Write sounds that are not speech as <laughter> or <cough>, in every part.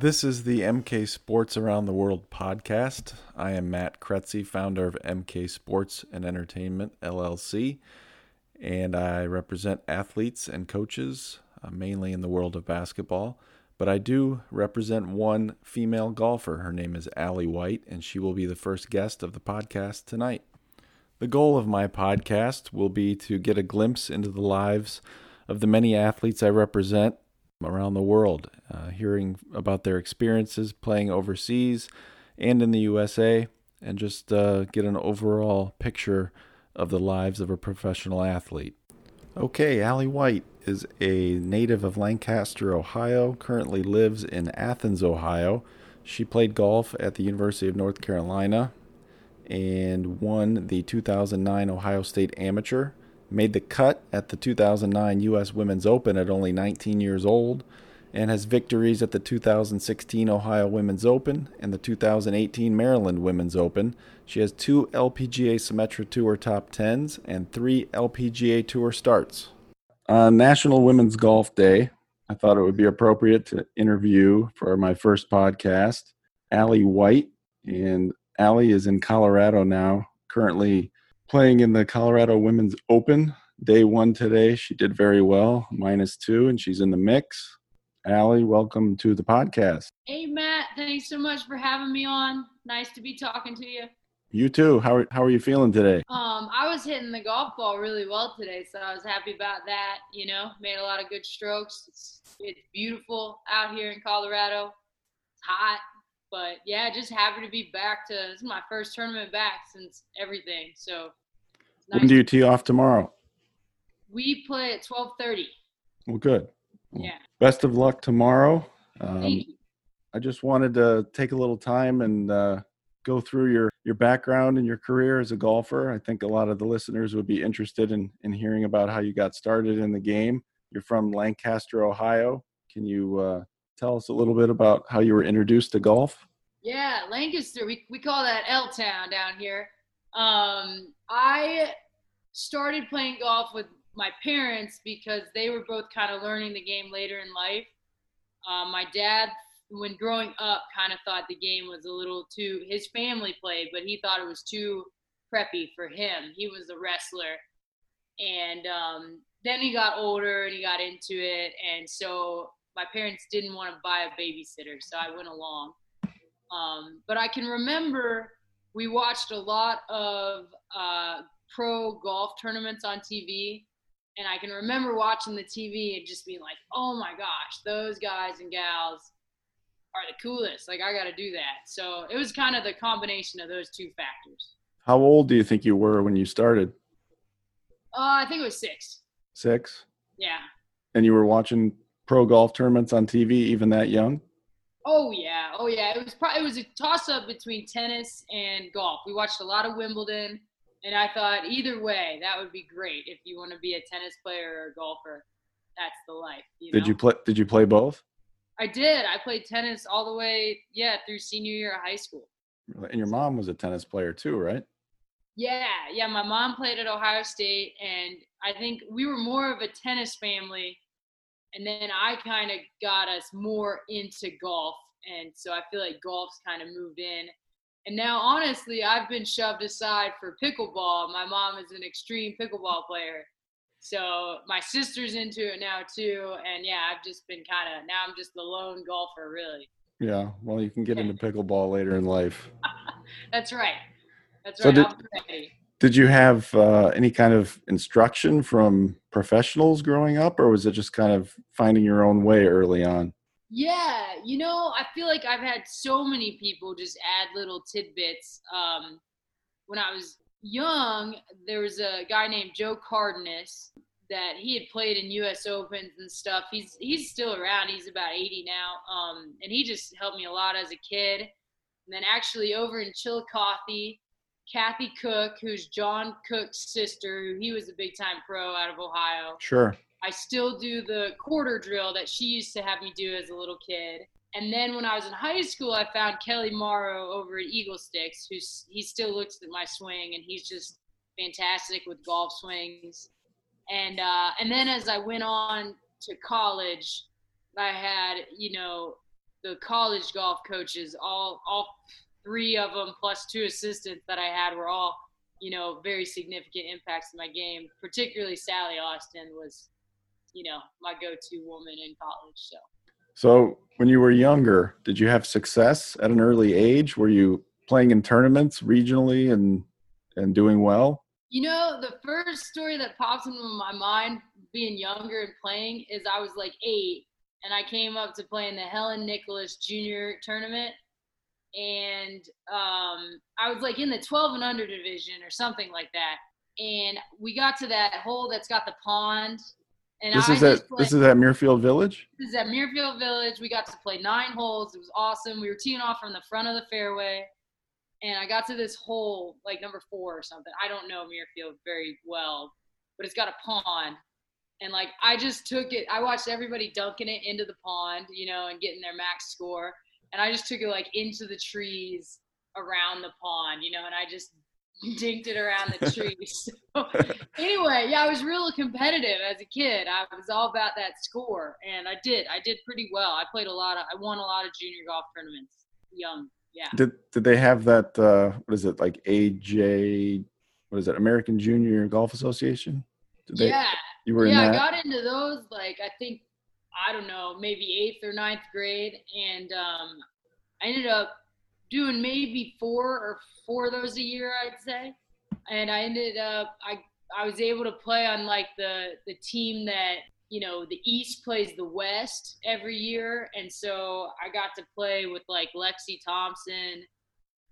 This is the MK Sports Around the World podcast. I am Matt Kretzy, founder of MK Sports and Entertainment LLC, and I represent athletes and coaches uh, mainly in the world of basketball. But I do represent one female golfer. Her name is Allie White, and she will be the first guest of the podcast tonight. The goal of my podcast will be to get a glimpse into the lives of the many athletes I represent around the world, uh, hearing about their experiences playing overseas and in the USA, and just uh, get an overall picture of the lives of a professional athlete. Okay, Allie White is a native of Lancaster, Ohio, currently lives in Athens, Ohio. She played golf at the University of North Carolina and won the 2009 Ohio State Amateur made the cut at the 2009 U.S. Women's Open at only 19 years old, and has victories at the 2016 Ohio Women's Open and the 2018 Maryland Women's Open. She has two LPGA Symetra Tour top 10s and three LPGA Tour starts. On National Women's Golf Day, I thought it would be appropriate to interview for my first podcast Allie White. And Allie is in Colorado now, currently playing in the Colorado Women's Open. Day one today, she did very well, minus two, and she's in the mix. Allie, welcome to the podcast. Hey, Matt. Thanks so much for having me on. Nice to be talking to you. You too. How are, how are you feeling today? Um, I was hitting the golf ball really well today, so I was happy about that. You know, made a lot of good strokes. It's, it's beautiful out here in Colorado. It's hot, but yeah, just happy to be back to this is my first tournament back since everything. So nice. when do you tee off tomorrow? We play at twelve thirty. Well, good. Yeah. Best of luck tomorrow. Um, Thank you. I just wanted to take a little time and uh, go through your your background and your career as a golfer. I think a lot of the listeners would be interested in in hearing about how you got started in the game. You're from Lancaster, Ohio. Can you uh, tell us a little bit about how you were introduced to golf? Yeah, Lancaster. We we call that L Town down here. Um, I started playing golf with my parents because they were both kind of learning the game later in life. Um, my dad, when growing up, kind of thought the game was a little too. His family played, but he thought it was too preppy for him. He was a wrestler, and um, then he got older and he got into it, and so my parents didn't want to buy a babysitter, so I went along. Um, but I can remember we watched a lot of uh, pro golf tournaments on TV. And I can remember watching the TV and just being like, oh my gosh, those guys and gals are the coolest. Like, I got to do that. So it was kind of the combination of those two factors. How old do you think you were when you started? Uh, I think it was six. Six? Yeah. And you were watching pro golf tournaments on TV even that young? Oh yeah, oh yeah. It was probably it was a toss up between tennis and golf. We watched a lot of Wimbledon, and I thought either way that would be great if you want to be a tennis player or a golfer. That's the life. You did you play? Did you play both? I did. I played tennis all the way, yeah, through senior year of high school. And your mom was a tennis player too, right? Yeah, yeah. My mom played at Ohio State, and I think we were more of a tennis family and then I kind of got us more into golf, and so I feel like golf's kind of moved in. And now, honestly, I've been shoved aside for pickleball. My mom is an extreme pickleball player, so my sister's into it now too. And yeah, I've just been kind of now I'm just the lone golfer, really. Yeah, well, you can get into pickleball later in life. <laughs> That's right. That's right. So did, did you have uh, any kind of instruction from professionals growing up, or was it just kind of finding your own way early on? Yeah, you know, I feel like I've had so many people just add little tidbits. Um, when I was young, there was a guy named Joe Cardenas that he had played in U.S. Opens and stuff. He's he's still around. He's about 80 now, um, and he just helped me a lot as a kid. And then actually over in Chillicothe, Kathy Cook, who's John Cook's sister, who he was a big time pro out of Ohio. Sure. I still do the quarter drill that she used to have me do as a little kid. And then when I was in high school, I found Kelly Morrow over at Eagle Sticks, who's he still looks at my swing and he's just fantastic with golf swings. And uh, and then as I went on to college, I had you know the college golf coaches, all all three of them plus two assistants that I had were all you know very significant impacts in my game. Particularly Sally Austin was you know my go-to woman in college. So. So when you were younger, did you have success at an early age? Were you playing in tournaments regionally and and doing well? You know, the first story that pops into my mind being younger and playing is I was like eight and I came up to play in the Helen Nicklaus Junior tournament. And um, I was like in the 12 and under division or something like that. And we got to that hole that's got the pond. And this I is at played- this is at Muirfield Village. this is at Muirfield Village. We got to play nine holes. It was awesome. We were teeing off from the front of the fairway. And I got to this hole, like number four or something. I don't know Muirfield very well, but it's got a pond. And like I just took it, I watched everybody dunking it into the pond, you know, and getting their max score. And I just took it like into the trees around the pond, you know, and I just <laughs> dinked it around the <laughs> trees. <laughs> So anyway, yeah, I was real competitive as a kid. I was all about that score, and I did. I did pretty well. I played a lot of. I won a lot of junior golf tournaments young. Yeah. Did did they have that? Uh, what is it like? AJ? What is it? American Junior Golf Association? Did they, yeah. You were yeah, I got into those like I think I don't know, maybe eighth or ninth grade, and um, I ended up doing maybe four or four of those a year, I'd say. And I ended up I I was able to play on like the the team that you know the East plays the West every year, and so I got to play with like Lexi Thompson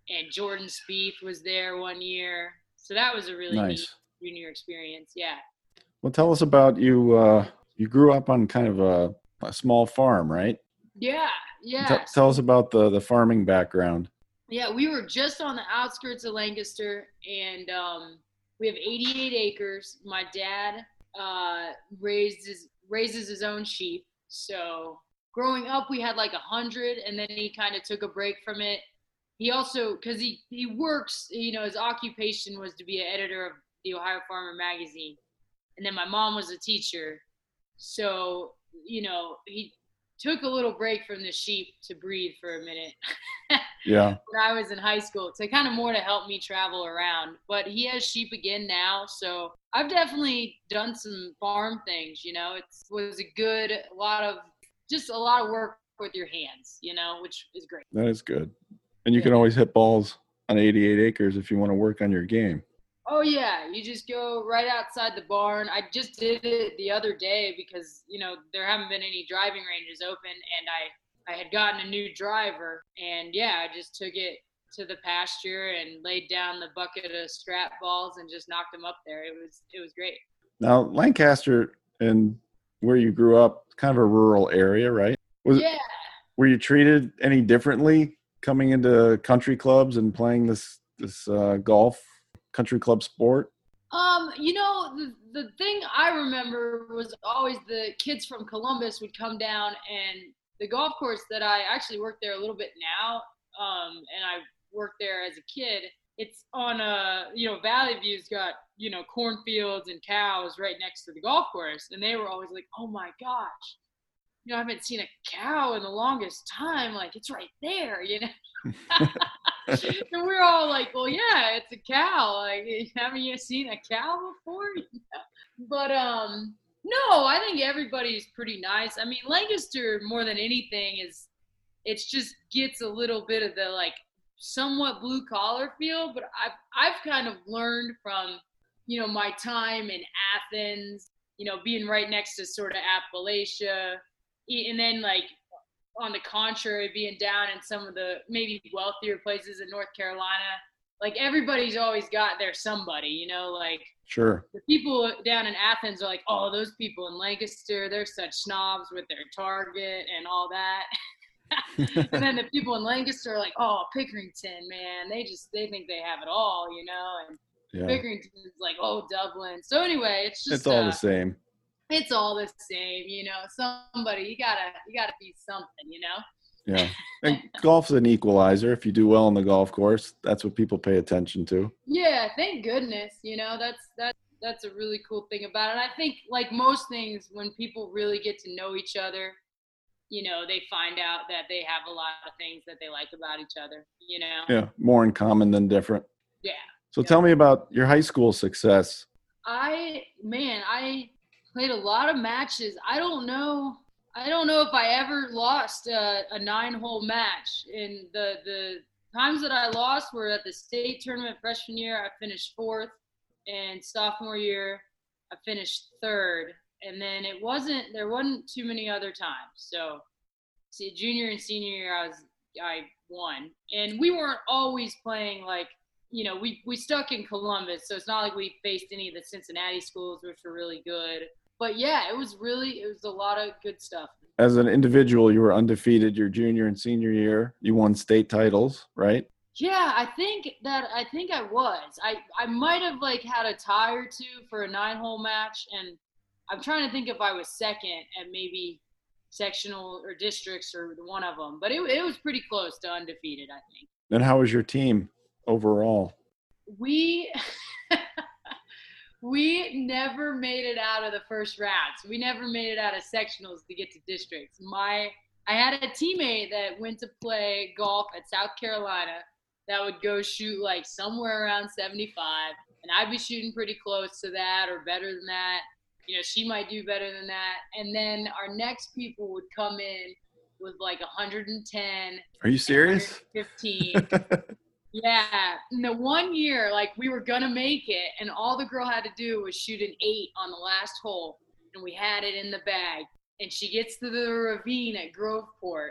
and Jordan Spieth was there one year. So that was a really Nice. neat junior experience. Yeah. Well, tell us about you. Uh, you grew up on kind of a, a small farm, right? Yeah, yeah. Tell- tell us about the the farming background. Yeah, we were just on the outskirts of Lancaster, and um, we have 88 acres. My dad uh, raised his, raises his own sheep. So growing up, we had like a hundred, and then he kind of took a break from it. He also, because he he works, you know, his occupation was to be an editor of the Ohio Farmer magazine, and then my mom was a teacher. So you know, he took a little break from the sheep to breathe for a minute. <laughs> Yeah. when I was in high school to kind of more to help me travel around. But he has sheep again now, so I've definitely done some farm things. You know, it was a good a lot of just a lot of work with your hands. You know, which is great. That is good. And you can always hit balls on 88 acres if you want to work on your game. Oh yeah, you just go right outside the barn. I just did it the other day because you know there haven't been any driving ranges open, and I I had gotten a new driver, and yeah, I just took it to the pasture and laid down the bucket of strap balls and just knocked them up there. It was it was great. Now, Lancaster and where you grew up, kind of a rural area, right? Was Yeah. were you treated any differently coming into country clubs and playing this this uh, golf country club sport? Um, you know, the, the thing I remember was always the kids from Columbus would come down and the golf course that I actually work there a little bit now, um, and I worked there as a kid. It's on a, you know, Valley View's got, you know, cornfields and cows right next to the golf course. And they were always like, oh my gosh, you know, I haven't seen a cow in the longest time. Like, it's right there, you know? <laughs> <laughs> <laughs> and we're all like, well, yeah, it's a cow. Like, <laughs> haven't you seen a cow before? <laughs> But um, no, I think everybody's pretty nice. I mean, Lancaster more than anything is, it's just gets a little bit of the like somewhat blue collar feel. But I've I've kind of learned from, you know, my time in Athens, you know, being right next to sort of Appalachia, and then like on the contrary, being down in some of the maybe wealthier places in North Carolina, like everybody's always got their somebody, you know, like Sure. the people down in Athens are like, oh, those people in Lancaster, they're such snobs with their Target and all that. <laughs> and then the people in Lancaster are like, oh, Pickerington, man, they just they think they have it all, you know. And Yeah. Pickerington's like, oh, Dublin. So anyway, it's just It's all uh, the same. It's all the same, you know. Somebody you gotta you gotta be something, you know. Yeah. <laughs> And golf's an equalizer. If you do well on the golf course, that's what people pay attention to. Yeah, thank goodness. You know, that's that's that's a really cool thing about it. I think like most things when people really get to know each other you know, they find out that they have a lot of things that they like about each other, you know? Yeah, more in common than different. Yeah. So tell me about your high school success. I, man, I played a lot of matches. I don't know. I don't know if I ever lost a, a nine hole match. In the, the times that I lost were at the state tournament freshman year, I finished fourth. And sophomore year, I finished third and then it wasn't there wasn't too many other times. So, see, junior and senior year, I was I won, and we weren't always playing like you know we we stuck in Columbus, so it's not like we faced any of the Cincinnati schools, which were really good. But yeah, it was really it was a lot of good stuff. As an individual, you were undefeated your junior and senior year. You won state titles, right? Yeah, I think that I think I was. I I might have like had a tie or two for a nine hole match, and I'm trying to think if I was second at maybe sectional or districts or one of them, but it, it was pretty close to undefeated, I think. And how was your team overall? We <laughs> we never made it out of the first rounds. We never made it out of sectionals to get to districts. My I had a teammate that went to play golf at South Carolina that would go shoot like somewhere around 75 and I'd be shooting pretty close to that or better than that you know, she might do better than that. And then our next people would come in with like 110. Are you serious? 15. <laughs> yeah. And the one year, like we were gonna make it, and all the girl had to do was shoot an eight on the last hole, and we had it in the bag. And she gets to the ravine at Groveport,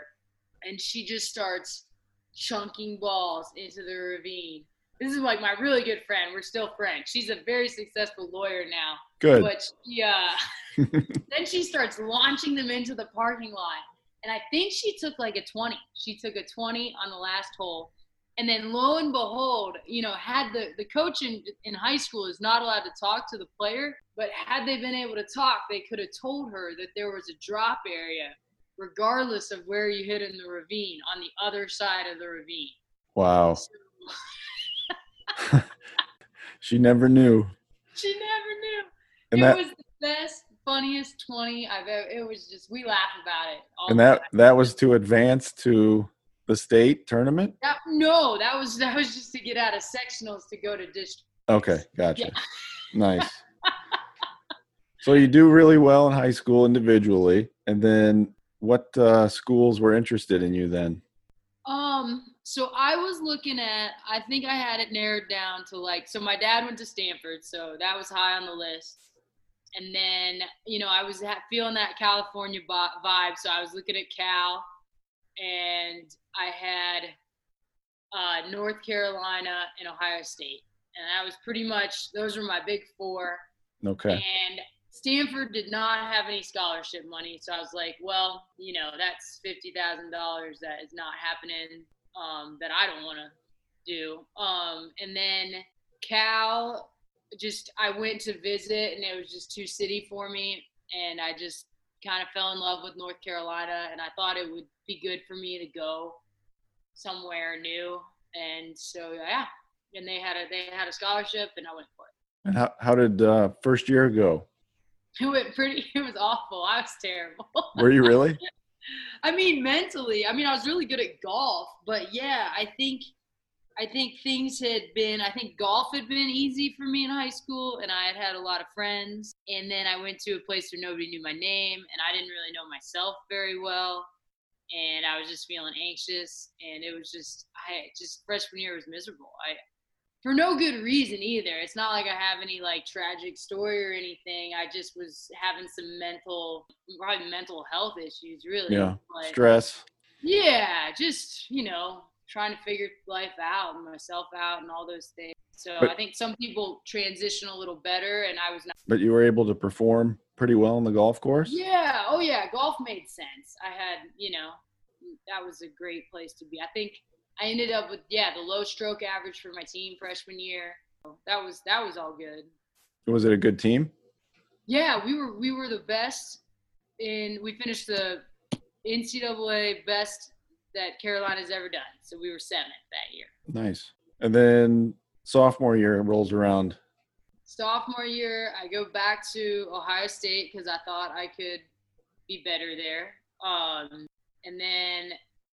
and she just starts chunking balls into the ravine. This is like my really good friend. We're still friends. She's a very successful lawyer now Good. But yeah. Uh, <laughs> then she starts launching them into the parking lot. And I think she took like a 20. She took a 20 on the last hole. And then lo and behold, you know, had the, the coach in, in high school is not allowed to talk to the player, but had they been able to talk, they could have told her that there was a drop area, regardless of where you hit in the ravine, on the other side of the ravine. Wow. So, <laughs> <laughs> she never knew. She never knew. And it that, was the best, funniest twenty I've ever. It was just we laugh about it. and that time. that was to advance to the state tournament. That, no, that was that was just to get out of sectionals to go to district. Okay, gotcha. Yeah. Nice. <laughs> so you do really well in high school individually, and then what uh, schools were interested in you then? Um, so I was looking at, I think I had it narrowed down to like, so my dad went to Stanford, so that was high on the list. And then, you know, I was feeling that California vibe, so I was looking at Cal, and I had uh, North Carolina and Ohio State, and that was pretty much those were my big four. Okay. And Stanford did not have any scholarship money, so I was like, well, you know, that's fifty thousand dollars that is not happening um, that I don't want to do. Um, and then Cal, just I went to visit, and it was just too city for me, and I just kind of fell in love with North Carolina, and I thought it would be good for me to go somewhere new, and so yeah, and they had a they had a scholarship, and I went for it. And how how did uh, first year go? <laughs> It went pretty. It was awful. I was terrible. <laughs> Were you really? I mean, mentally, I mean, I was really good at golf, but yeah, I think, I think things had been, I think golf had been easy for me in high school, and I had had a lot of friends. And then I went to a place where nobody knew my name, and I didn't really know myself very well, and I was just feeling anxious, and it was just, I just freshman year was miserable. I, for no good reason either. It's not like I have any like tragic story or anything. I just was having some mental, probably mental health issues, really. Yeah. But, Stress. Yeah, just you know, trying to figure life out and myself out and all those things. So but, I think some people transition a little better, and I was not. But you were able to perform pretty well on the golf course. Yeah. Oh yeah, golf made sense. I had, you know, that was a great place to be. I think I ended up with yeah the low stroke average for my team freshman year. That was that was all good. Was it a good team? Yeah, we were we were the best and we finished the NCAA best that Carolina's ever done. So we were seventh that year. Nice. And then sophomore year rolls around. Sophomore year, I go back to Ohio State because I thought I could be better there. Um, and then,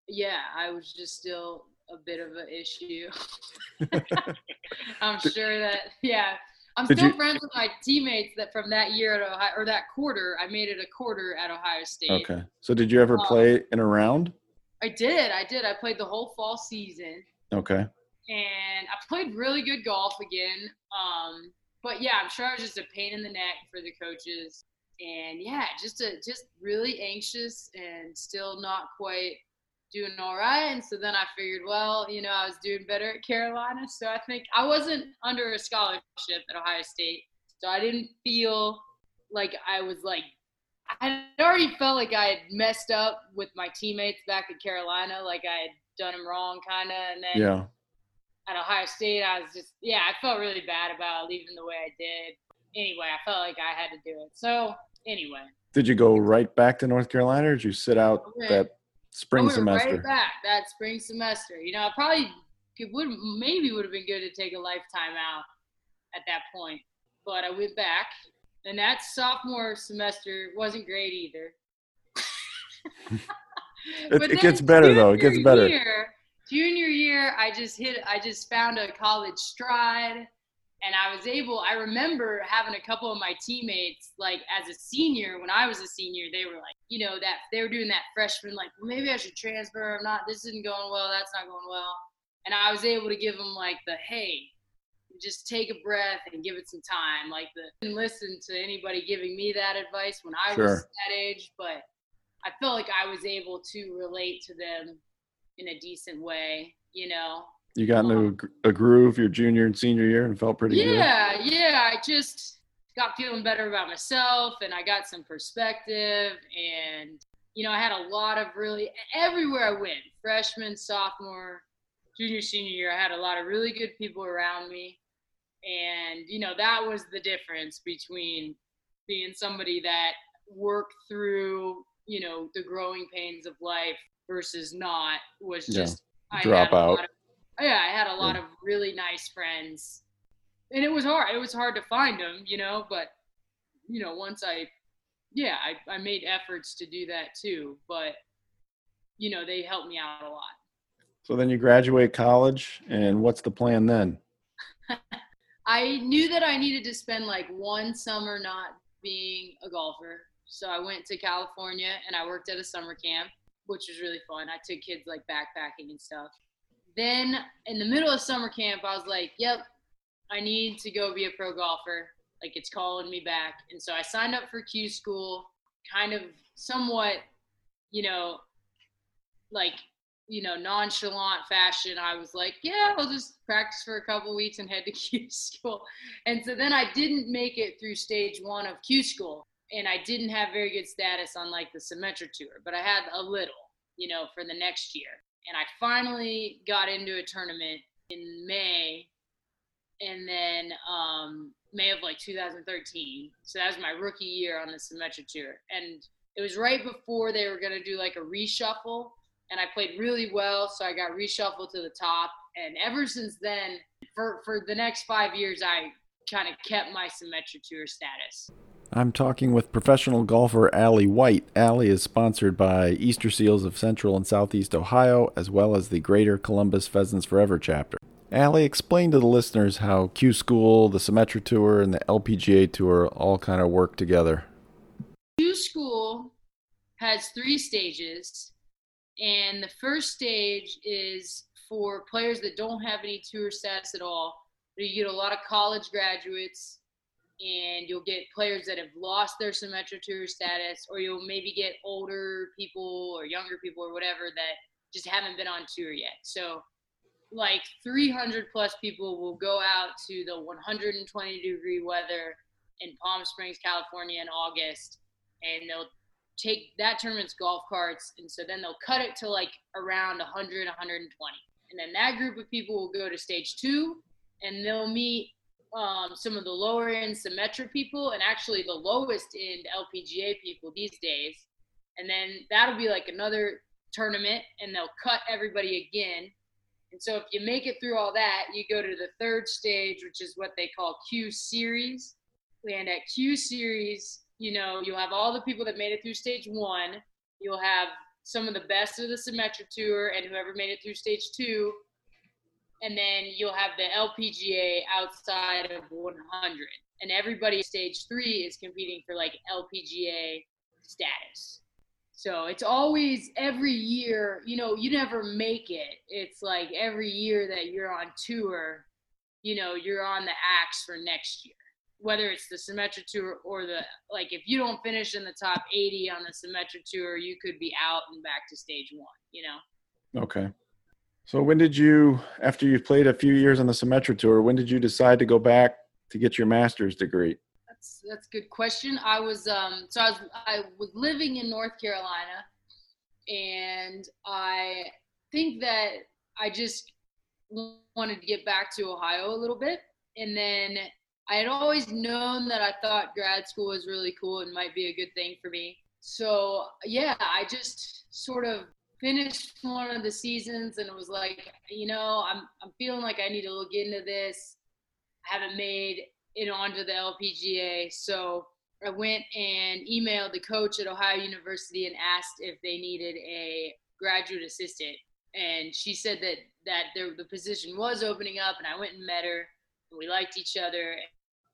yeah, I was just still a bit of an issue. <laughs> I'm sure that, yeah, I'm Did still you- friends with my teammates that from that year at Ohio or that quarter. I made it a quarter at Ohio State. Okay. So did you ever Um, play in a round? I did. I did. I played the whole fall season. Okay. and I played really good golf again. Um, but yeah, I'm sure I was just a pain in the neck for the coaches, and yeah, just a just really anxious and still not quite doing all right. And so then I figured, well, you know, I was doing better at Carolina, so I think I wasn't under a scholarship at Ohio State, so I didn't feel like I was like. I already felt like I had messed up with my teammates back in Carolina, like I had done them wrong, kind of, and then Yeah. at Ohio State, I was just yeah, I felt really bad about leaving the way I did. Anyway, I felt like I had to do it. So anyway, Did you go right back to North Carolina or did you sit out Okay. that spring I went semester? right back that spring semester. You know, I probably it would maybe would have been good to take a lifetime out at that point, but I went back, and that sophomore semester wasn't great either. It- it gets better, though. It junior gets better. Year, junior year, I just hit. I just found a college stride, and I was able. I remember having a couple of my teammates, like as a senior, when I was a senior, they were like, you know, that they were doing that freshman, like, well, maybe I should transfer. I'm not. This isn't going well. That's not going well. And I was able to give them like the hey, just take a breath and give it some time. Like the didn't listen to anybody giving me that advice when I was that age, but I felt like I was able to relate to them in a decent way, you know. You got into a um, a groove your junior and senior year and felt pretty good. Yeah, yeah. I just got feeling better about myself and I got some perspective and you know, I had a lot of really everywhere I went, freshman, sophomore, junior, senior year, I had a lot of really good people around me. And, you know, that was the difference between being somebody that worked through, you know, the growing pains of life versus not was Yeah, just I drop out. of- yeah, I had a lot of really nice friends. And it was hard. It was hard to find them, you know, but you know, once I yeah, I, I made efforts to do that too, but you know, they helped me out a lot. So then you graduate college, and what's the plan then? <laughs> I knew that I needed to spend like one summer not being a golfer. So I went to California and I worked at a summer camp, which was really fun. I took kids like backpacking and stuff. Then in the middle of summer camp, I was like, yep, I need to go be a pro golfer. Like it's calling me back. And so I signed up for Q school, kind of somewhat, you know, like you know, nonchalant fashion, I was like, yeah, I'll just practice for a couple weeks and head to <laughs> Q school. And so then I didn't make it through stage one of Q school. And I didn't have very good status on like the Symetra tour, but I had a little, you know, for the next year. And I finally got into a tournament in May and then um, May of like 2013. So that was my rookie year on the Symetra tour. And it was right before they were going to do like a reshuffle and I played really well, so I got reshuffled to the top. And ever since then, for for the next five years, I kind of kept my Symetra Tour status. I'm talking with professional golfer Allie White. Allie is sponsored by Easter Seals of Central and Southeast Ohio, as well as the Greater Columbus Pheasants Forever chapter. Allie, explain to the listeners how Q School, the Symetra Tour, and the LPGA Tour all kind of work together. Q School has three stages, and the first stage is for players that don't have any tour status at all. You get a lot of college graduates, and you'll get players that have lost their Symetra Tour status, or you'll maybe get older people or younger people or whatever that just haven't been on tour yet. So, like 300 plus people will go out to the 120 degree weather in Palm Springs, California in August, and they'll take that tournament's golf carts, and so then they'll cut it to like around 100, 120. And then that group of people will go to stage two, and they'll meet um, some of the lower end Symetra people, and actually the lowest end LPGA people these days. And then that'll be like another tournament, and they'll cut everybody again. And so if you make it through all that, you go to the third stage, which is what they call Q Series. And at Q Series, you know, you'll have all the people that made it through stage one. you'll have some of the best of the Symetra Tour and whoever made it through stage two. And then you'll have the LPGA outside of 100. And everybody stage three is competing for like LPGA status. So it's always every year, you know, you never make it. It's like every year that you're on tour, you know, you're on the axe for next year whether it's the Symetra Tour or the like, if you don't finish in the top 80 on the Symetra Tour, you could be out and back to stage one. You know. Okay. So when did you, after you've played a few years on the Symetra Tour, when did you decide to go back to get your master's degree? That's that's a good question. I was um so I was I was living in North Carolina, and I think that I just wanted to get back to Ohio a little bit, and then I had always known that I thought grad school was really cool and might be a good thing for me. So yeah, I just sort of finished one of the seasons and it was like, you know, I'm I'm feeling like I need to look into this. I haven't made it onto the LPGA, so I went and emailed the coach at Ohio University and asked if they needed a graduate assistant. And she said that that there, the position was opening up, and I went and met her we liked each other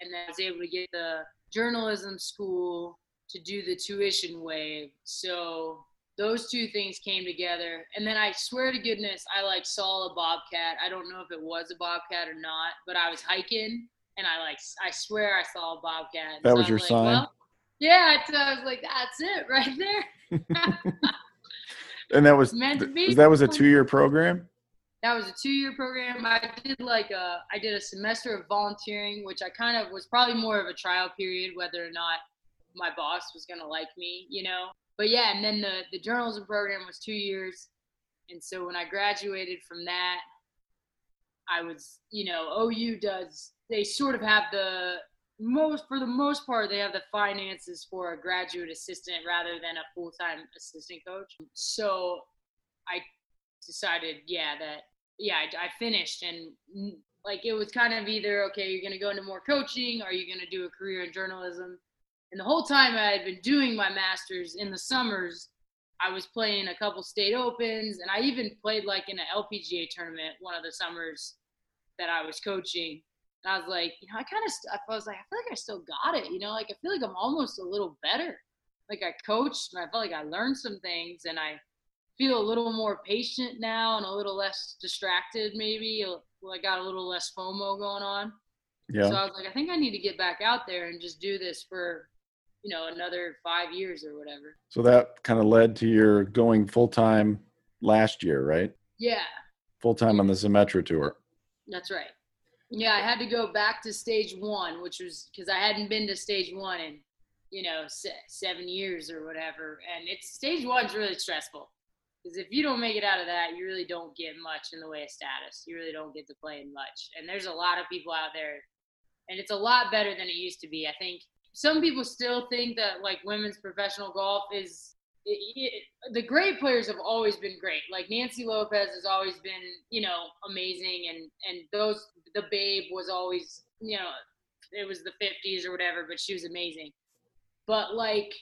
and I was able to get the journalism school to do the tuition waive. So those two things came together. And then I swear to goodness, I like saw a bobcat. I don't know if it was a bobcat or not, but I was hiking and I like I swear I saw a bobcat. That so was your like, sign. Well, yeah, I was like, that's it right there. <laughs> and that was <laughs> meant to be. That was a two-year program that was a two-year program. I did like a I did a semester of volunteering, which I kind of was probably more of a trial period, whether or not my boss was gonna like me, you know. But yeah, and then the the journalism program was two years, and so when I graduated from that, I was, you know, OU does they sort of have the most for the most part they have the finances for a graduate assistant rather than a full-time assistant coach. So I decided, yeah, that yeah, I, I finished and mm, like it was kind of either okay, you're gonna go into more coaching, or are you gonna do a career in journalism? And the whole time I had been doing my masters in the summers, I was playing a couple state opens, and I even played like in an LPGA tournament one of the summers that I was coaching. And I was like, you know, I kind of, st- I was like, I feel like I still got it, you know, like I feel like I'm almost a little better. Like I coached, and I felt like I learned some things, and I feel a little more patient now and a little less distracted maybe i got a little less fomo going on. Yeah. So i was like i think i need to get back out there and just do this for you know another five years or whatever. So that kind of led to your going full-time last year right? Yeah. Full-time on the Symetra tour. That's right. Yeah i had to go back to stage one which was because i hadn't been to stage one in you know seven years or whatever. And it's stage one's really stressful because if you don't make it out of that, you really don't get much in the way of status. You really don't get to play in much. And there's a lot of people out there, and it's a lot better than it used to be. I think some people still think that like women's professional golf is it, it, the great players have always been great. Like Nancy Lopez has always been, you know, amazing, and and those the Babe was always, you know, it was the 50s or whatever, but she was amazing. But like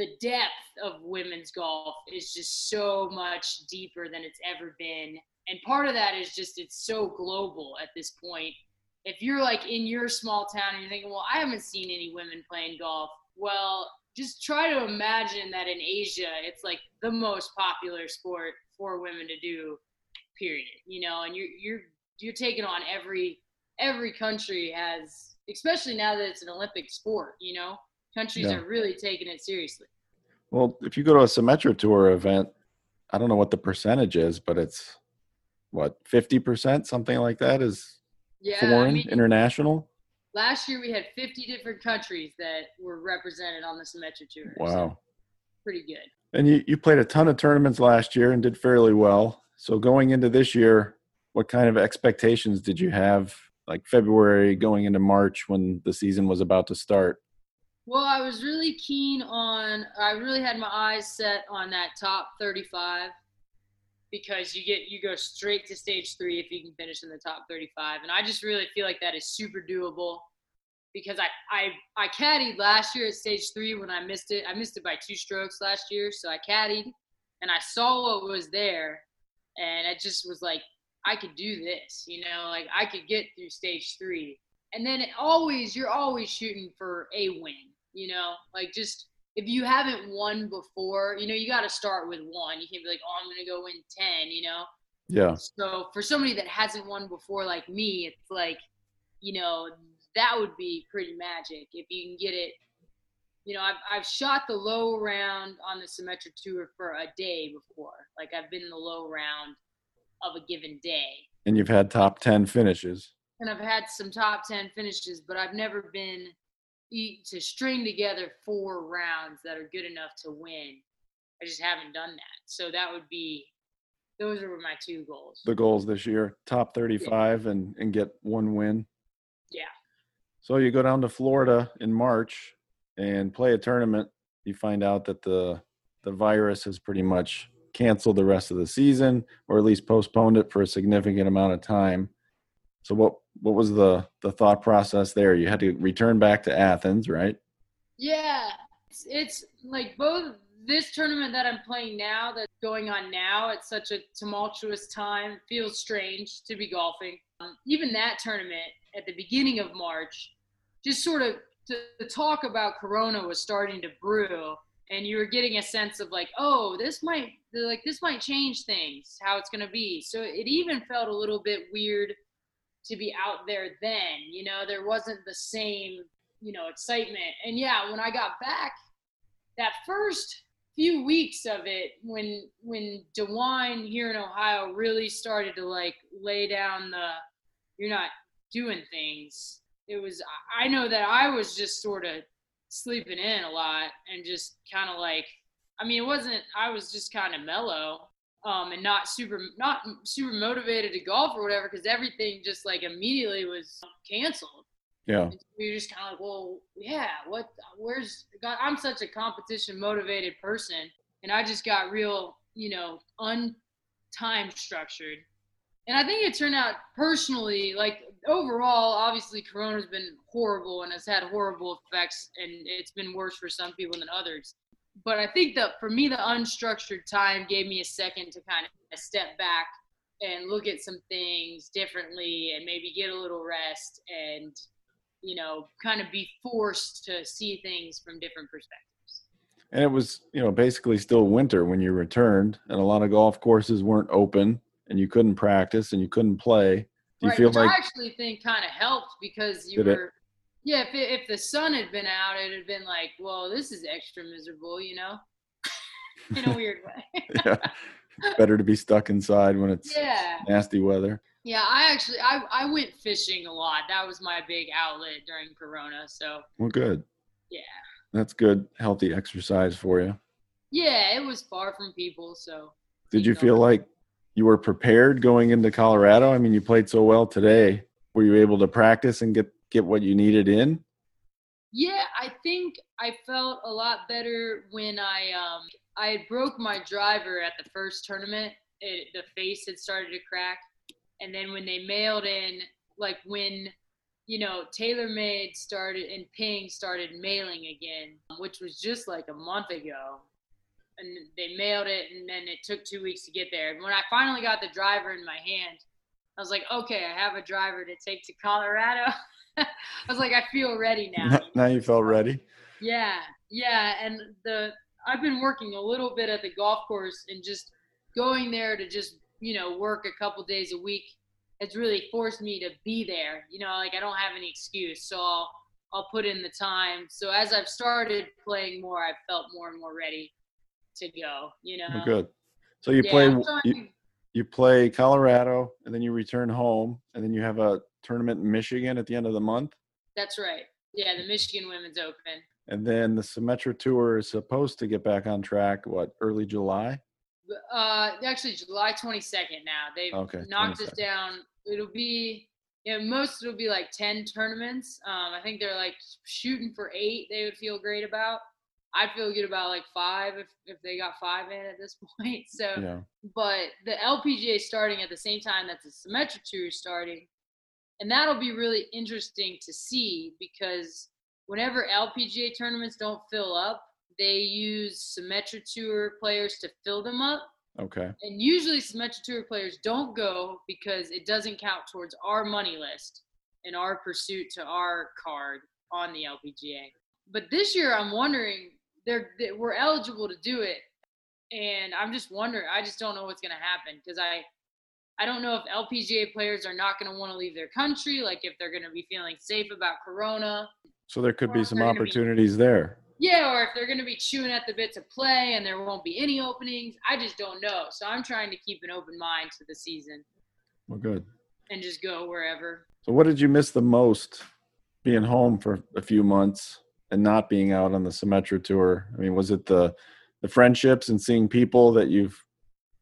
the depth of women's golf is just so much deeper than it's ever been. And part of that is just it's so global at this point. If you're like in your small town and you're thinking, well, I haven't seen any women playing golf, well, just try to imagine that in Asia, it's like the most popular sport for women to do, period. You know, and you're you're you're taking on every every country has, especially now that it's an Olympic sport. You know, countries yeah. are really taking it seriously. Well, if you go to a Symetra Tour event, I don't know what the percentage is, but it's what fifty percent, something like that, is yeah, foreign, I mean, international. Last year we had fifty different countries that were represented on the Symetra Tour. Wow, so pretty good. And you you played a ton of tournaments last year and did fairly well. So going into this year, what kind of expectations did you have? Like February going into March when the season was about to start. Well, I was really keen on. I really had my eyes set on that top 35 because you get you go straight to stage three if you can finish in the top 35, and I just really feel like that is super doable. because I, I I caddied last year at stage three when I missed it. I missed it by two strokes last year, so I caddied and I saw what was there, and it just was like I could do this, you know, like I could get through stage three, and then it always you're always shooting for a win, you know, like just if you haven't won before, you know, you got to start with one. You can't be like, oh, I'm gonna go win ten, you know. Yeah. So for somebody that hasn't won before, like me, it's like, you know, that would be pretty magic if you can get it. You know, I've, I've shot the low round on the Symetra Tour for a day before. Like I've been in the low round of a given day. And you've had top 10 finishes. And I've had some top 10 finishes, but I've never been to string together four rounds that are good enough to win. I just haven't done that. So that would be those are my two goals. The goals this year, top 35 yeah. and and get one win. Yeah. So you go down to Florida in March and play a tournament. You find out that the the virus has pretty much canceled the rest of the season, or at least postponed it for a significant amount of time. So what what was the the thought process there? You had to return back to Athens, right? Yeah, it's, it's like both this tournament that I'm playing now, that's going on now, at such a tumultuous time, feels strange to be golfing. Um, even that tournament, at the beginning of March, just sort of the talk about Corona was starting to brew, and you were getting a sense of like, oh, this might like this might change things, how it's gonna be. So it even felt a little bit weird to be out there then. You know, there wasn't the same you know excitement. And yeah, when I got back, that first few weeks of it when when DeWine here in Ohio really started to like lay down the you're not doing things. It was I know that I was just sort of sleeping in a lot and just kind of like I mean it wasn't I was just kind of mellow um and not super not super motivated to golf or whatever because everything just like immediately was canceled. Yeah. we are just kind of like, well, yeah, what, where's, God, I'm such a competition motivated person. And I just got real, you know, untime structured and I think it turned out personally, like overall, obviously Corona's been horrible and has had horrible effects, and it's been worse for some people than others. But I think that for me, the unstructured time gave me a second to kind of step back and look at some things differently, and maybe get a little rest, and you know, kind of be forced to see things from different perspectives. And it was, you know, basically still winter when you returned, and a lot of golf courses weren't open and you couldn't practice and you couldn't play. Do you right, feel which like I actually think kind of helped because you were, it? Yeah. If it, if the sun had been out, it'd have been like, well, this is extra miserable, you know, <laughs> in a weird <laughs> way. yeah, better to be stuck inside when it's yeah. nasty weather. Yeah, I actually I I went fishing a lot. That was my big outlet during Corona. So well, good. Yeah. That's good, healthy exercise for you. Yeah, it was far from people, so. Did you feel like you were prepared going into Colorado? I mean, you played so well today. Were you able to practice and get get what you needed in? Yeah, I think I felt a lot better when I um I broke my driver at the first tournament. It, the face had started to crack, and then when they mailed in, like when you know TaylorMade started and Ping started mailing again, which was just like a month ago and they mailed it, and then it took two weeks to get there. And When I finally got the driver in my hand, I was like, okay, I have a driver to take to Colorado. <laughs> I was like, I feel ready now. Now you felt ready. Yeah, yeah, and the I've been working a little bit at the golf course and just going there to just you know work a couple days a week has really forced me to be there. You know, like I don't have any excuse, so I'll I'll put in the time. So as I've started playing more, I've felt more and more ready to go. You know. Good. So you yeah, play you, you play Colorado, and then you return home, and then you have a tournament in Michigan at the end of the month. That's right. Yeah, the Michigan Women's Open. And then the Symetra Tour is supposed to get back on track. What early July? Uh, actually July 22nd. Now they've okay, knocked 22nd. us down. It'll be yeah, most it'll be like 10 tournaments. Um, I think they're like shooting for eight. They would feel great about. I'd feel good about like five if, if they got five in at this <laughs> point. So, yeah. but the LPGA starting at the same time that the Symetra Tour is starting, And that'll be really interesting to see because whenever LPGA tournaments don't fill up, they use Symetra Tour players to fill them up. Okay. And usually Symetra Tour players don't go because it doesn't count towards our money list and our pursuit to our card on the LPGA. But this year I'm wondering they're, they, we're eligible to do it and I'm just wondering I just don't know what's going to happen because I I don't know if LPGA players are not going to want to leave their country like if they're going to be feeling safe about corona. So there could be some opportunities be, there. Yeah, or if they're going to be chewing at the bit to play and there won't be any openings. I just don't know. So I'm trying to keep an open mind to the season. Well, good. And just go wherever. So, what did you miss the most being home for a few months and not being out on the Symetra tour? I mean, was it the the friendships and seeing people that you've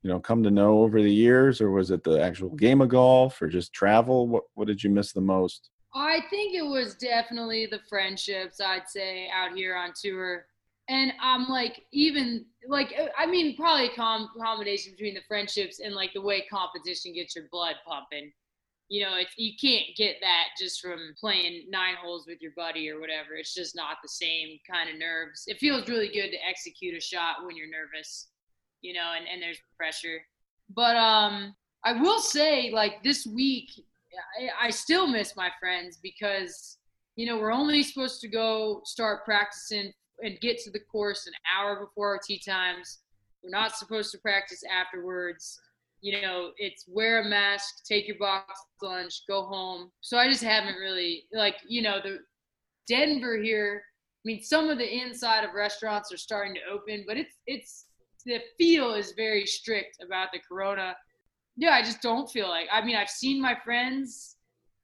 you know come to know over the years, or was it the actual game of golf, or just travel? What what did you miss the most? I think it was definitely the friendships, I'd say, out here on tour. And I'm like, even like, uh, I mean, probably a com- combination between the friendships and like the way competition gets your blood pumping. You know, it's, you can't get that just from playing nine holes with your buddy or whatever. It's just not the same kind of nerves. It feels really good to execute a shot when you're nervous, you know, and, and there's pressure. But um, I will say, like this week, I, I still miss my friends because you know we're only supposed to go start practicing and get to the course an hour before our tee times. We're not supposed to practice afterwards. You know, it's wear a mask, take your box lunch, go home. So I just haven't really like you know the Denver here. I mean, some of the inside of restaurants are starting to open, but it's it's the feel is very strict about the corona yeah, I just don't feel like. I mean, I've seen my friends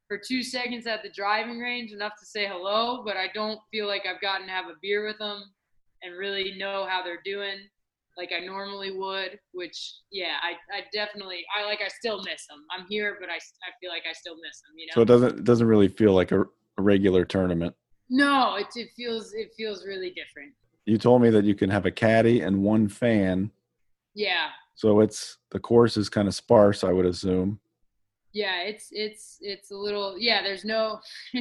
for two seconds at the driving range, enough to say hello, but I don't feel like I've gotten to have a beer with them and really know how they're doing like I normally would. Which, yeah, I, I definitely, I like, I still miss them. I'm here, but I, I feel like I still miss them. You know. So it doesn't it doesn't really feel like a, a regular tournament. No, it it feels it feels really different. You told me that you can have a caddy and one fan. Yeah, so it's the course is kind of sparse, I would assume. Yeah, it's it's it's a little yeah. There's no. <laughs>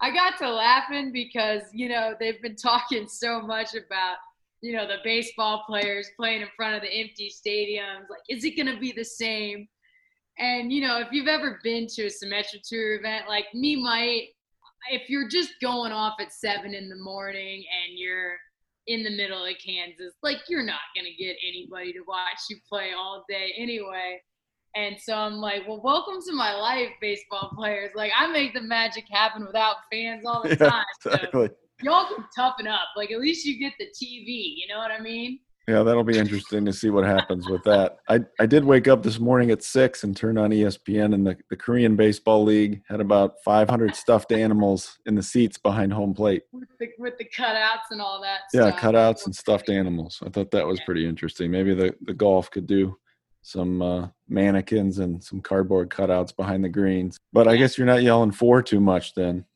I got to laughing because you know they've been talking so much about you know the baseball players playing in front of the empty stadiums. Like, is it gonna be the same? And you know, if you've ever been to a Symetra Tour event, like me, might if you're just going off at seven in the morning and you're in the middle of Kansas. Like you're not gonna get anybody to watch you play all day anyway. And so I'm like, well, welcome to my life, baseball players. Like I make the magic happen without fans all the <laughs> time. Exactly. So y'all can toughen up. Like at least you get the TV. You know what I mean? Yeah, that'll be interesting to see what happens with that. I, I did wake up this morning at six and turn on ESPN, and the, the Korean Baseball League had about 500 stuffed animals in the seats behind home plate. With the, with the cutouts and all that. Yeah, stuff. cutouts and stuffed animals. I thought that was pretty interesting. Maybe the, the golf could do some uh, mannequins and some cardboard cutouts behind the greens. But I guess you're not yelling for too much then.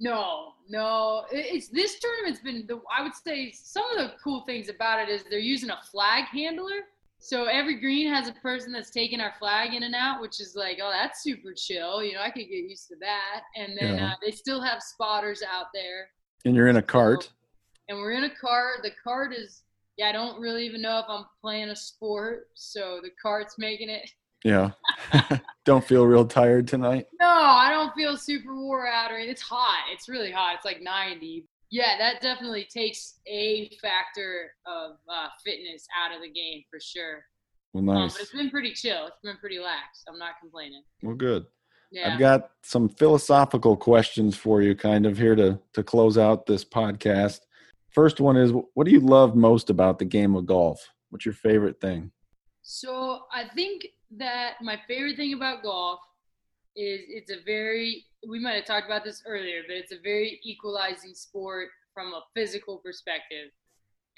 No, no, it's this tournament's been. The, I would say some of the cool things about it is they're using a flag handler. So every green has a person that's taking our flag in and out, which is like, oh, that's super chill. You know, I could get used to that. And then yeah. uh, they still have spotters out there. And you're in a cart. So, and we're in a cart. The cart is, yeah, I don't really even know if I'm playing a sport. So the cart's making it yeah. <laughs> don't feel real tired tonight? No, I don't feel super wore out or it's hot. It's really hot. It's like 90. Yeah, that definitely takes a factor of uh, fitness out of the game for sure. Well, nice. Um, but it's been pretty chill. It's been pretty lax. I'm not complaining. Well, good. Yeah. I've got some philosophical questions for you, kind of here to to close out this podcast. First one is, what do you love most about the game of golf? What's your favorite thing? So I think that my favorite thing about golf is it's a very we might have talked about this earlier, but it's a very equalizing sport from a physical perspective.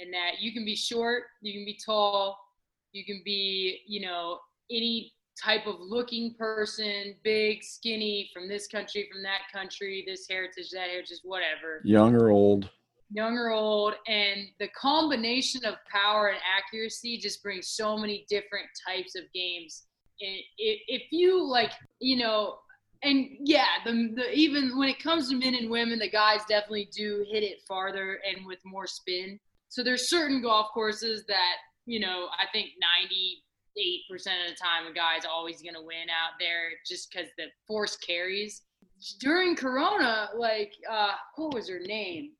And that you can be short, you can be tall, you can be, you know, any type of looking person, big, skinny, from this country, from that country, this heritage, that heritage, whatever. Young or old young or old, and the combination of power and accuracy just brings so many different types of games if you like, you know, and yeah, the, the even when it comes to men and women, the guys definitely do hit it farther and with more spin. So there's certain golf courses that you know I think 98% of the time a guy's always gonna win out there just because the force carries. During Corona, like uh, what was her name?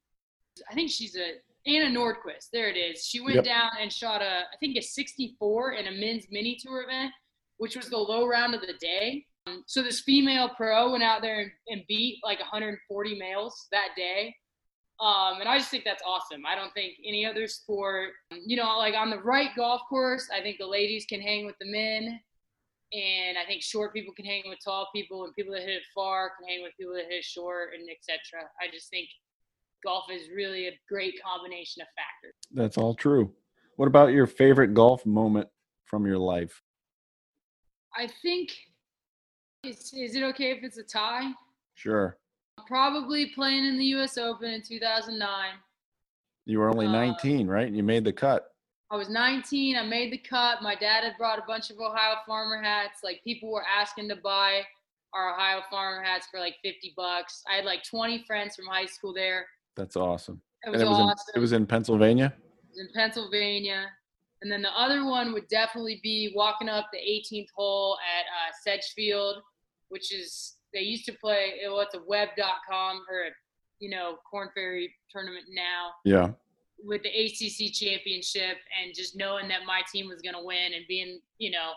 I think she's a Anna Nordqvist. There it is. She went yep. down and shot a I think a 64 in a men's mini tour event, which was the low round of the day so this female pro went out there and, and beat like 140 males that day. Um, and I just think that's awesome. I don't think any other sport, you know, like on the right golf course, I think the ladies can hang with the men, and I think short people can hang with tall people, and people that hit it far can hang with people that hit it short, and etc. I just think golf is really a great combination of factors. That's all true. What about your favorite golf moment from your life? I think is, is it okay if it's a tie? Sure. Probably playing in the U.S. Open in 2009. You were only uh, 19, uh, right? You made the cut. I was 19. I made the cut. My dad had brought a bunch of Ohio Farmer hats. Like people were asking to buy our Ohio Farmer hats for like 50 bucks. I had like 20 friends from high school there. That's awesome. It was, it was awesome. In, it was in Pennsylvania. It was in Pennsylvania. And then the other one would definitely be walking up the 18th hole at uh, Sedgefield, which is they used to play. Well, it's a web.com or a, you know Korn Ferry tournament now. Yeah. With the ACC championship and just knowing that my team was going to win and being you know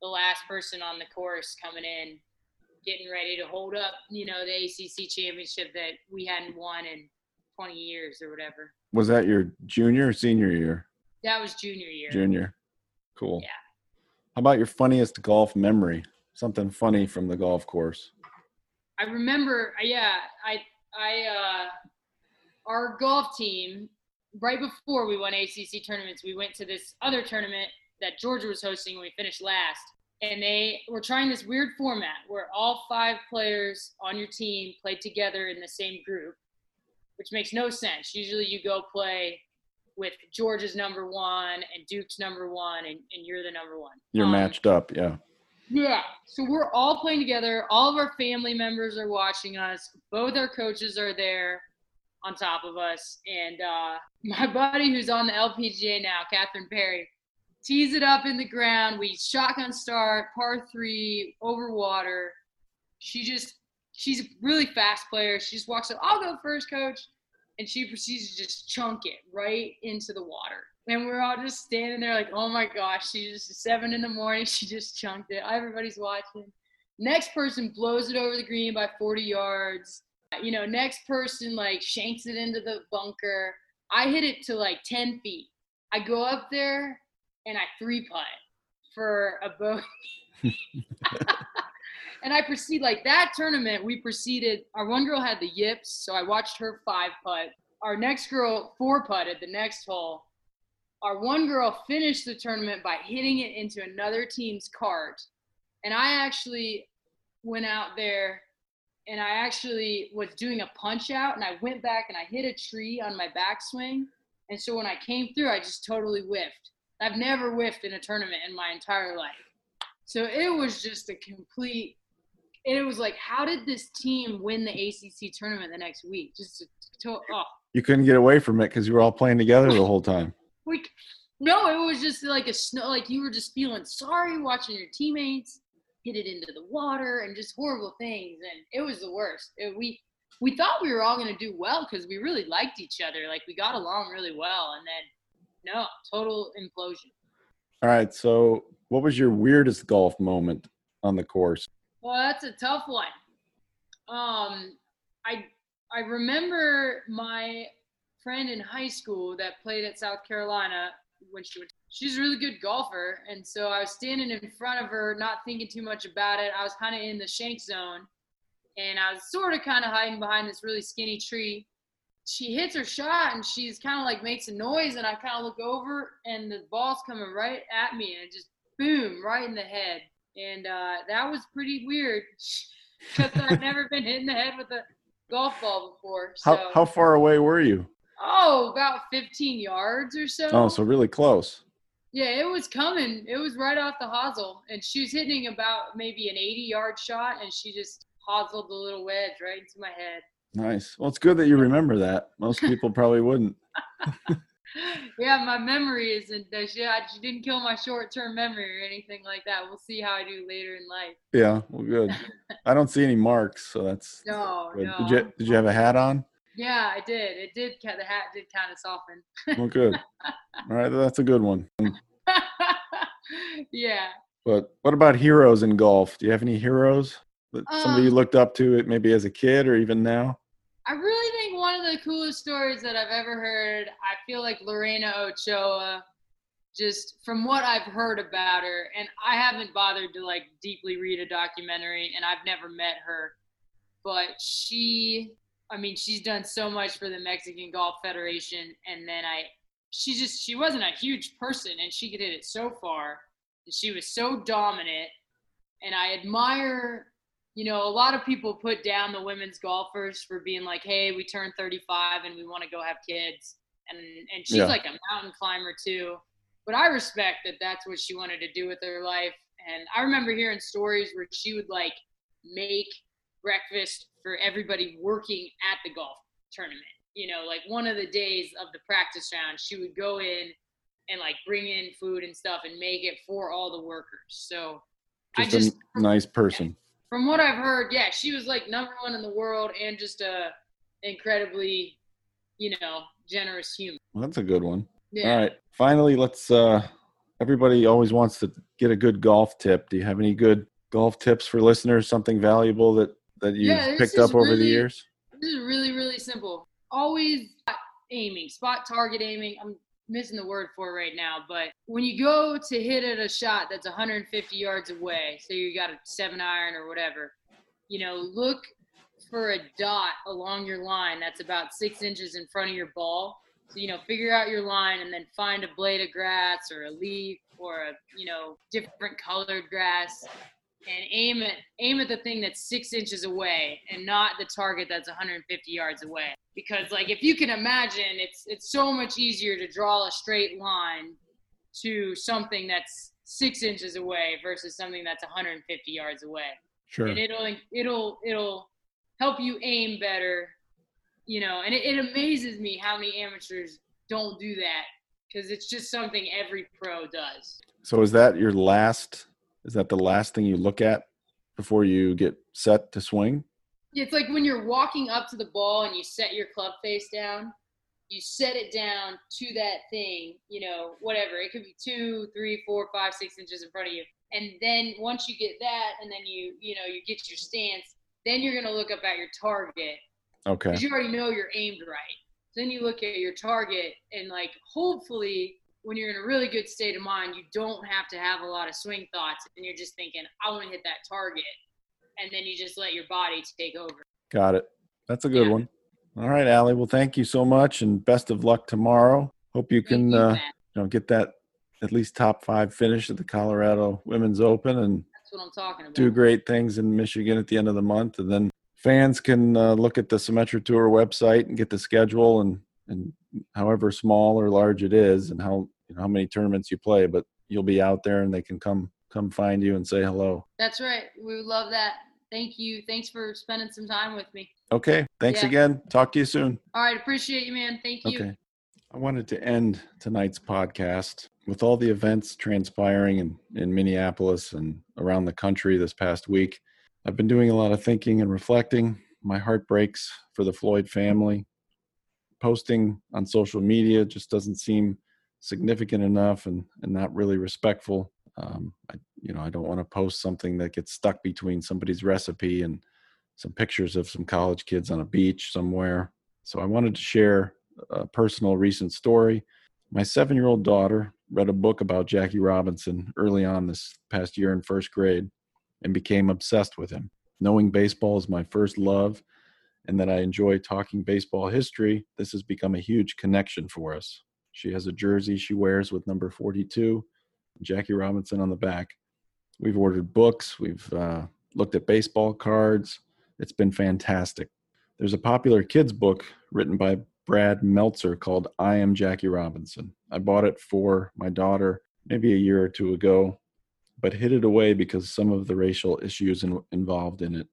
the last person on the course coming in, getting ready to hold up you know the ACC championship that we hadn't won in 20 years or whatever. Was that your junior or senior year? That was junior year. Junior. Cool. Yeah. How about your funniest golf memory? Something funny from the golf course. I remember, yeah, I, I, uh, our golf team, right before we won ACC tournaments, we went to this other tournament that Georgia was hosting and we finished last. And they were trying this weird format where all five players on your team played together in the same group, which makes no sense. Usually you go play with Georgia's number one and Duke's number one, and, and you're the number one. You're um, matched up, yeah. Yeah. So we're all playing together. All of our family members are watching us. Both our coaches are there on top of us. And uh, <laughs> my buddy who's on the LPGA now, Katherine Perry, tees it up in the ground. We shotgun start, par three, over water. She just, she's a really fast player. She just walks up, I'll go first, coach and she proceeds to just chunk it right into the water. And we're all just standing there like, oh my gosh, she's just seven in the morning, <laughs> she just chunked it. Everybody's watching. Next person blows it over the green by 40 yards. You know, next person like shanks it into the bunker. I hit it to like 10 feet. I go up there and I three putt for a boat. <laughs> <laughs> and I proceed like that tournament. We proceeded. Our one girl had the yips, so I watched her five putt. Our next girl four putted the next hole. Our one girl finished the tournament by hitting it into another team's cart, and I actually went out there and I actually was doing a punch out, and I went back and I hit a tree on my backswing. And so when I came through, I just totally whiffed. I've never whiffed in a tournament in my entire life. So it was just a complete and it was like, how did this team win the ACC tournament the next week? Just to, to oh. You couldn't get away from it because you were all playing together the whole time. <laughs> We, no, it was just like a snow. Like you were just feeling sorry watching your teammates hit it into the water and just horrible things, and it was the worst. It, we we thought we were all going to do well because we really liked each other. Like we got along really well, and then no, total implosion. All right. So, what was your weirdest golf moment on the course? Well, that's a tough one. Um, I I remember my friend in high school that played at South Carolina when she was she's a really good golfer and so I was standing in front of her not thinking too much about it. I was kind of in the shank zone and I was sort of kind of hiding behind this really skinny tree. She hits her shot and she's kind of like makes a noise and I kind of look over and the ball's coming right at me and it just boom right in the head and uh, that was pretty weird <laughs> because I've never been hit in the head with a golf ball before. So. How how far away were you? Oh, about 15 yards or so. Oh, so really close. Yeah, it was coming. It was right off the hosel, and she was hitting about maybe an 80-yard shot, and she just hoseled the little wedge right into my head. Nice. Well, it's good that you remember that. Most people probably wouldn't. <laughs> yeah, my memory isn't. She, she didn't kill my short-term memory or anything like that. We'll see how I do later in life. Yeah, well, good. <laughs> I don't see any marks, so that's no. Good. no. Did you Did you have a hat on? Yeah, I did. It did. The hat did kind of soften. Well, good. <laughs> All right, that's a good one. <laughs> yeah. But what about heroes in golf? Do you have any heroes that somebody you Um, looked up to, maybe as a kid or even now? I really of the coolest stories that I've ever heard, I feel like Lorena Ochoa, just from what I've heard about her, and I haven't bothered to like deeply read a documentary and I've never met her, but she, I mean, she's done so much for the Mexican Golf Federation. And then I, she just, she wasn't a huge person and she could hit it so far. And she was so dominant. And I admire you know, a lot of people put down the women's golfers for being like, "Hey, we turned 35 and we want to go have kids," and and she's Yeah. like a mountain climber too. But I respect that that's what she wanted to do with her life. And I remember hearing stories where she would like make breakfast for everybody working at the golf tournament. You know, like one of the days of the practice round, she would go in and like bring in food and stuff and make it for all the workers. So I Just a nice person. From what I've heard, yeah, she was like number one in the world and just a incredibly, you know, generous human. Well, that's a good one. Yeah. All right. Finally, let's. uh Everybody always wants to get a good golf tip. Do you have any good golf tips for listeners? Something valuable that that you've Yeah, picked up over the years? This is really, really simple. Always aiming, spot target aiming. I'm missing the word for right now, but when you go to hit at a shot that's 150 yards away, so you got a seven iron or whatever, you know, look for a dot along your line that's about six inches in front of your ball. So, you know, figure out your line and then find a blade of grass or a leaf or a, you know, different colored grass and aim at aim at the thing that's six inches away and not the target that's 150 yards away. Because like if you can imagine, it's it's so much easier to draw a straight line to something that's six inches away versus something that's 150 yards away Sure. and it'll it'll it'll help you aim better you know and it, it amazes me how many amateurs don't do that because it's just something every pro does So is that your last? Is that the last thing you look at before you get set to swing? it's like when you're walking up to the ball and you set your club face down you set it down to that thing you know whatever it could be two three four five six inches in front of you and then once you get that and then you you know you get your stance then you're going to look up at your target Okay. because you already know you're aimed right. Then you look at your target and like hopefully when you're in a really good state of mind, you don't have to have a lot of swing thoughts and you're just thinking, I want to hit that target. And then you just let your body take over. Got it. That's a good Yeah. one. All right, Allie. Well, thank you so much, and best of luck tomorrow. Hope you can, you, uh, you know, get that at least top five finish at the Colorado Women's Open, and That's what I'm talking about. do great things in Michigan at the end of the month. And then fans can uh, look at the Symetra Tour website and get the schedule and and however small or large it is, and how you know, how many tournaments you play. But you'll be out there, and they can come come find you and say hello. That's right. We would love that. Thank you. Thanks for spending some time with me. Okay. Thanks Yeah. again. Talk to you soon. All right. Appreciate you, man. Thank you. Okay. I wanted to end tonight's podcast with all the events transpiring in, in Minneapolis and around the country this past week. I've been doing a lot of thinking and reflecting. My heart breaks for the Floyd family. Posting on social media just doesn't seem significant enough and, and not really respectful. Um, I, you know, I don't want to post something that gets stuck between somebody's recipe and some pictures of some college kids on a beach somewhere. So I wanted to share a personal recent story. My seven year old daughter read a book about Jackie Robinson early on this past year in first grade and became obsessed with him. Knowing baseball is my first love and that I enjoy talking baseball history, this has become a huge connection for us. She has a jersey she wears with number 42, Jackie Robinson on the back. We've ordered books, we've uh, looked at baseball cards. It's been fantastic. There's a popular kids book written by Brad Meltzer called I Am Jackie Robinson. I bought it for my daughter maybe a year or two ago, but hid it away because some of the racial issues in, involved in it.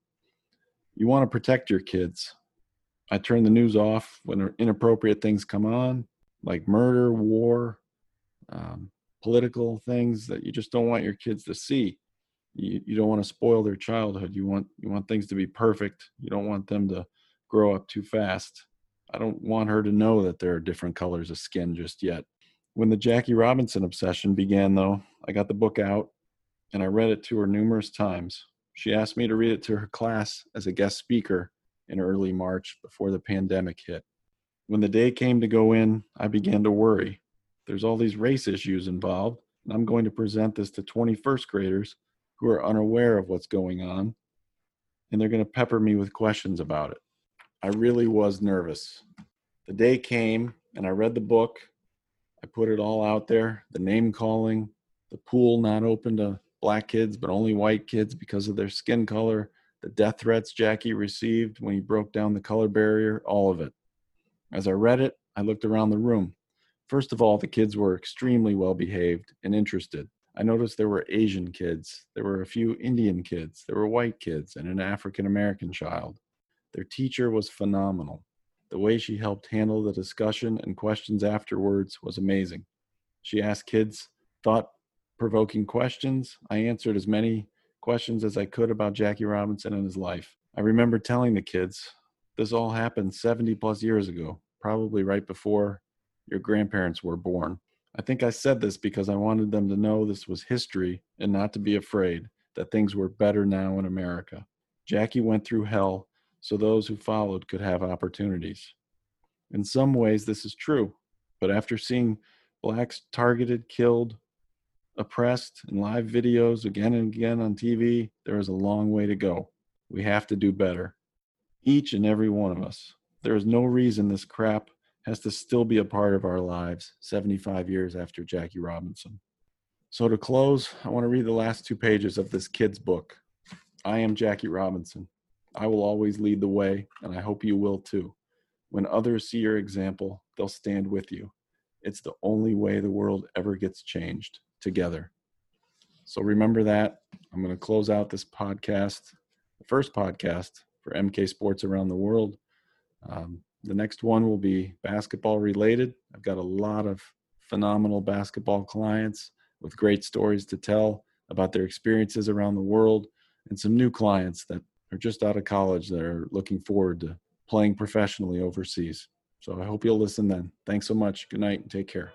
You want to protect your kids. I turn the news off when inappropriate things come on, like murder, war, um, political things that you just don't want your kids to see. You, you don't want to spoil their childhood. You want you want things to be perfect. You don't want them to grow up too fast. I don't want her to know that there are different colors of skin just yet. When the Jackie Robinson obsession began, though, I got the book out and I read it to her numerous times. She asked me to read it to her class as a guest speaker in early March before the pandemic hit. When the day came to go in, I began to worry. There's all these race issues involved, and I'm going to present this to 21st graders who are unaware of what's going on, and they're going to pepper me with questions about it. I really was nervous. The day came, and I read the book. I put it all out there the name calling, the pool not open to black kids, but only white kids because of their skin color, the death threats Jackie received when he broke down the color barrier, all of it. As I read it, I looked around the room. First of all, the kids were extremely well behaved and interested. I noticed there were Asian kids, there were a few Indian kids, there were white kids, and an African American child. Their teacher was phenomenal. The way she helped handle the discussion and questions afterwards was amazing. She asked kids thought provoking questions. I answered as many questions as I could about Jackie Robinson and his life. I remember telling the kids, this all happened 70 plus years ago, probably right before your grandparents were born. I think I said this because I wanted them to know this was history and not to be afraid that things were better now in America. Jackie went through hell so those who followed could have opportunities. In some ways, this is true, but after seeing blacks targeted, killed, oppressed in live videos again and again on TV, there is a long way to go. We have to do better. Each and every one of us. There is no reason this crap has to still be a part of our lives 75 years after Jackie Robinson. So, to close, I want to read the last two pages of this kid's book. I am Jackie Robinson. I will always lead the way, and I hope you will too. When others see your example, they'll stand with you. It's the only way the world ever gets changed together. So remember that. I'm going to close out this podcast, the first podcast for MK Sports Around the World. Um, the next one will be basketball related. I've got a lot of phenomenal basketball clients with great stories to tell about their experiences around the world and some new clients that are just out of college that are looking forward to playing professionally overseas. So I hope you'll listen then. Thanks so much. Good night and take care.